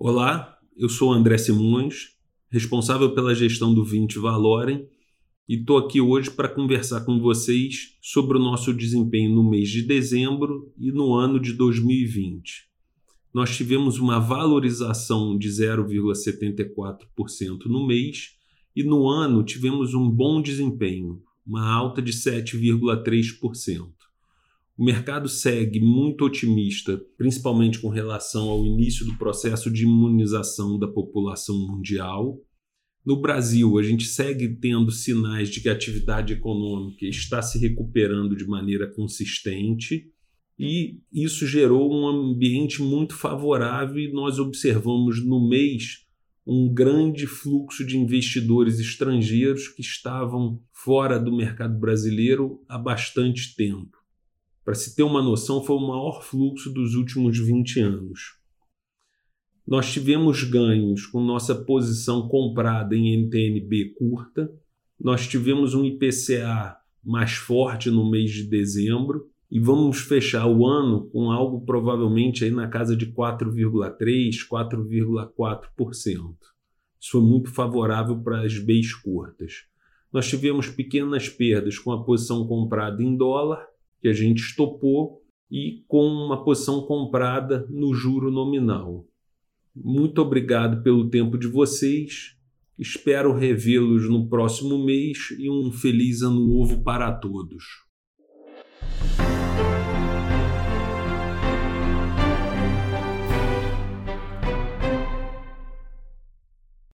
Olá, eu sou André Simões, responsável pela gestão do 20 Valorem, e estou aqui hoje para conversar com vocês sobre o nosso desempenho no mês de dezembro e no ano de 2020. Nós tivemos uma valorização de 0,74% no mês e no ano tivemos um bom desempenho, uma alta de 7,3%. O mercado segue muito otimista, principalmente com relação ao início do processo de imunização da população mundial. No Brasil, a gente segue tendo sinais de que a atividade econômica está se recuperando de maneira consistente e isso gerou um ambiente muito favorável e nós observamos no mês um grande fluxo de investidores estrangeiros que estavam fora do mercado brasileiro há bastante tempo. Para se ter uma noção, foi o maior fluxo dos últimos 20 anos. Nós tivemos ganhos com nossa posição comprada em NTNB curta, nós tivemos um IPCA mais forte no mês de dezembro e vamos fechar o ano com algo provavelmente aí na casa de 4,3, 4,4%. Isso foi muito favorável para as Bs curtas. Nós tivemos pequenas perdas com a posição comprada em dólar que a gente estopou e com uma posição comprada no juro nominal. Muito obrigado pelo tempo de vocês. Espero revê-los no próximo mês e um feliz ano novo para todos.